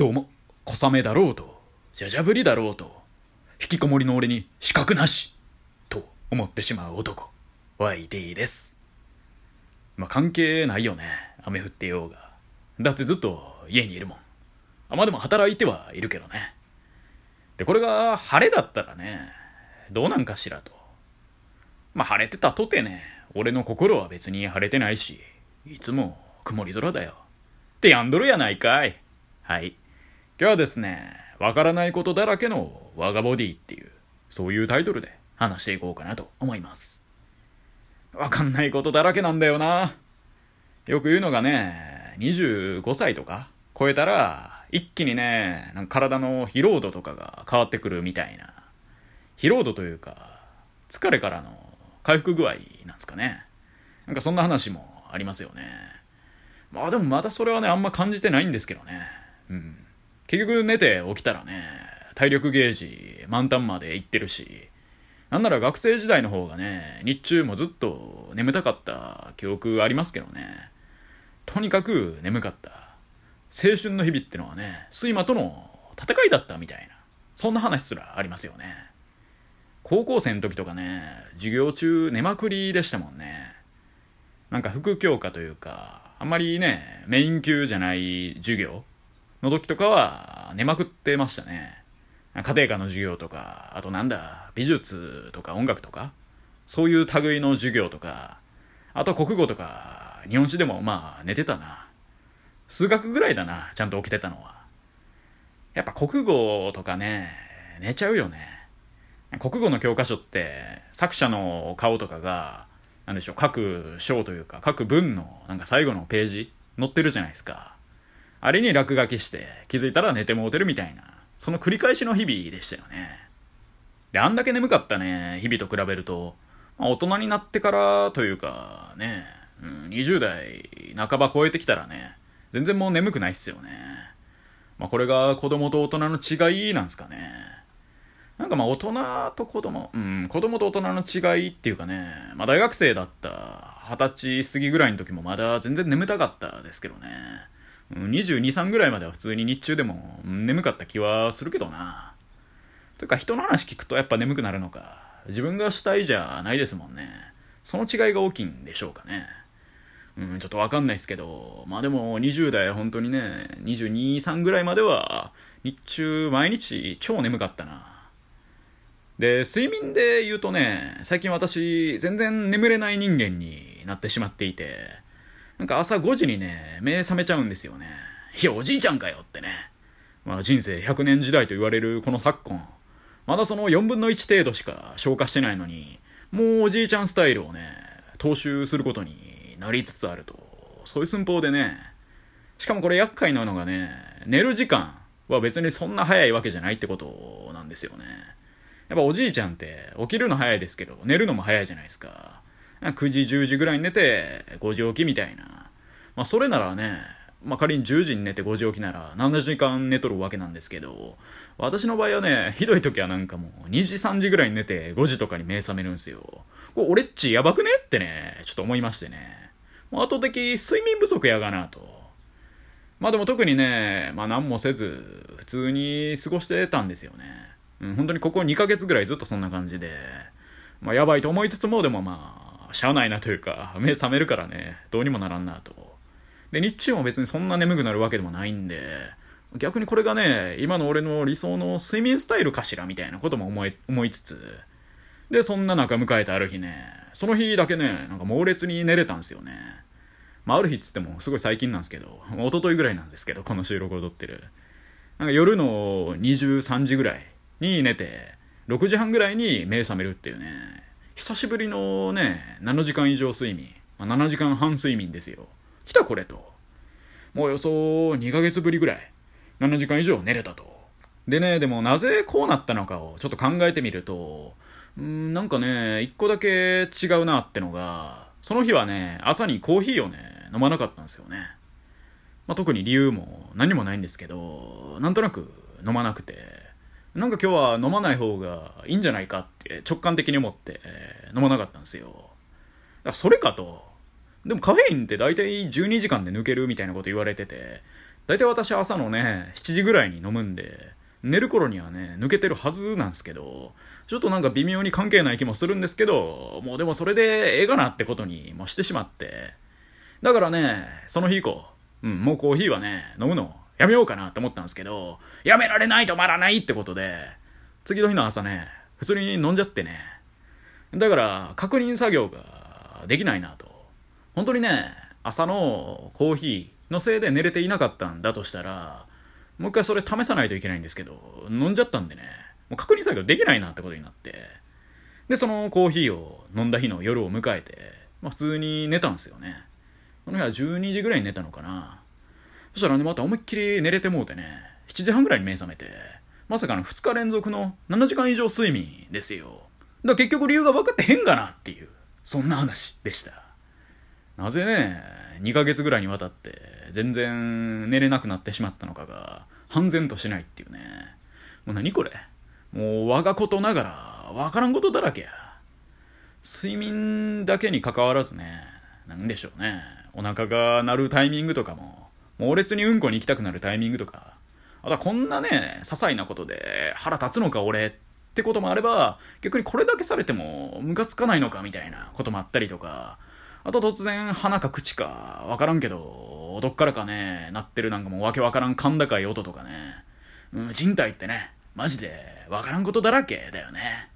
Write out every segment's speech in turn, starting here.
どうも、小雨だろうと、じゃじゃぶりだろうと、引きこもりの俺に資格なしと思ってしまう男、YD です。まあ関係ないよね、雨降ってようが。だってずっと家にいるもん。あまあでも働いてはいるけどね。で、これが晴れだったらね、どうなんかしらと。まあ晴れてたとてね、俺の心は別に晴れてないし、いつも曇り空だよ。ってやんどるやないかい。はい。今日はですね、わからないことだらけの我がボディっていう、そういうタイトルで話していこうかなと思います。わかんないことだらけなんだよな。よく言うのがね、25歳とか超えたら、一気にね、なんか体の疲労度とかが変わってくるみたいな。疲労度というか、疲れからの回復具合なんですかね。なんかそんな話もありますよね。まあでもまだそれはね、あんま感じてないんですけどね。うん。結局寝て起きたらね、体力ゲージ満タンまでいってるし、なんなら学生時代の方がね、日中もずっと眠たかった記憶ありますけどね。とにかく眠かった。青春の日々ってのはね、睡魔との戦いだったみたいな。そんな話すらありますよね。高校生の時とかね、授業中寝まくりでしたもんね。なんか副教科というか、あんまりね、メイン級じゃない授業の時とかは寝まくってましたね。家庭科の授業とか、あとなんだ、美術とか音楽とか、そういう類の授業とか、あと国語とか、日本史でもまあ寝てたな。数学ぐらいだな、ちゃんと起きてたのは。やっぱ国語とかね、寝ちゃうよね。国語の教科書って、作者の顔とかが、なんでしょう、各章というか、各文のなんか最後のページ、載ってるじゃないですか。あれに落書きして、気づいたら寝てもうてるみたいな、その繰り返しの日々でしたよね。で、あんだけ眠かったね、日々と比べると、まあ、大人になってからというか、ね、うん、20代半ば超えてきたらね、全然もう眠くないっすよね。まあ、これが子供と大人の違いなんすかね。なんかまあ大人と子供、うん、子供と大人の違いっていうかね、まあ大学生だった二十歳過ぎぐらいの時もまだ全然眠たかったですけどね。22、3ぐらいまでは普通に日中でも眠かった気はするけどな。というか人の話聞くとやっぱ眠くなるのか、自分が主体じゃないですもんね。その違いが大きいんでしょうかね。うん、ちょっとわかんないですけど、まあでも20代本当にね、22、3ぐらいまでは日中毎日超眠かったな。で、睡眠で言うとね、最近私、全然眠れない人間になってしまっていて、なんか朝5時にね、目覚めちゃうんですよね。いや、おじいちゃんかよってね。まあ人生100年時代と言われるこの昨今、まだその4分の1程度しか消化してないのに、もうおじいちゃんスタイルをね、踏襲することになりつつあると、そういう寸法でね、しかもこれ厄介なのがね、寝る時間は別にそんな早いわけじゃないってことなんですよね。やっぱおじいちゃんって起きるの早いですけど、寝るのも早いじゃないですか。9時、10時ぐらいに寝て、5時起きみたいな。まあそれならね、まあ仮に10時に寝て5時起きなら7時間寝とるわけなんですけど、私の場合はね、ひどい時はなんかもう2時3時ぐらいに寝て5時とかに目覚めるんすよ。これ俺っちやばくね？ってね、ちょっと思いましてね。もう後的睡眠不足やがなと。まあでも特にね、まあ何もせず、普通に過ごしてたんですよね。うん、本当にここ2ヶ月ぐらいずっとそんな感じで、まあやばいと思いつつも、でもまあ、しゃあないなというか、目覚めるからね、どうにもならんなと。で、日中も別にそんな眠くなるわけでもないんで、逆にこれがね、今の俺の理想の睡眠スタイルかしらみたいなことも思い、思いつつ、で、そんな中迎えたある日ね、その日だけね、なんか猛烈に寝れたんですよね。まあ、ある日っつってもすごい最近なんですけど、一昨日ぐらいなんですけど、この収録を撮ってる。なんか夜の23時ぐらいに寝て、6時半ぐらいに目覚めるっていうね、久しぶりのね、7時間以上睡眠、まあ、7時間半睡眠ですよ。来たこれと。もうおよそ2ヶ月ぶりぐらい、7時間以上寝れたと。でね、でもなぜこうなったのかをちょっと考えてみると、うん、なんかね、一個だけ違うなってのが、その日はね、朝にコーヒーをね、飲まなかったんですよね。まあ、特に理由も何もないんですけど、なんとなく飲まなくて、なんか今日は飲まない方がいいんじゃないかって直感的に思って、えー飲まなかったんですよ。だからそれかと。でもカフェインって大体12時間で抜けるみたいなこと言われてて、大体私朝のね、7時ぐらいに飲むんで、寝る頃にはね、抜けてるはずなんですけど、ちょっとなんか微妙に関係ない気もするんですけど、もうでもそれでええがなってことにもしてしまって。だからね、その日以降、うん、もうコーヒーはね、飲むのやめようかなって思ったんですけど、やめられない止まらないってことで、次の日の朝ね、普通に飲んじゃってね。だから、確認作業ができないなと。本当にね、朝のコーヒーのせいで寝れていなかったんだとしたら、もう一回それ試さないといけないんですけど、飲んじゃったんでね、もう確認作業できないなってことになって、で、そのコーヒーを飲んだ日の夜を迎えて、まあ普通に寝たんですよね。その日は12時ぐらいに寝たのかな。そしたらね、また思いっきり寝れてもうてね、7時半ぐらいに目覚めて、まさかの2日連続の7時間以上睡眠ですよ。だから結局理由が分かってへんがなっていう、そんな話でした。なぜね、2ヶ月ぐらいにわたって全然寝れなくなってしまったのかが、半然としないっていうね。もう何これもう我がことながら、わからんことだらけや。睡眠だけに関わらずね、なんでしょうね。お腹が鳴るタイミングとかも、猛烈にうんこに行きたくなるタイミングとか、あとはこんなね、些細なことで腹立つのか俺ってこともあれば、逆にこれだけされてもムカつかないのかみたいなこともあったりとか、あと突然鼻か口かわからんけど、どっからかね、鳴ってるなんかもうわけわからん甲高い音とかね、うん、人体ってね、マジでわからんことだらけだよね。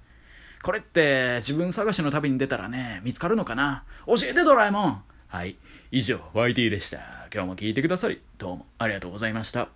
これって自分探しの旅に出たらね、見つかるのかな？教えてドラえもん。はい。以上、YT でした。今日も聞いてくださり、どうもありがとうございました。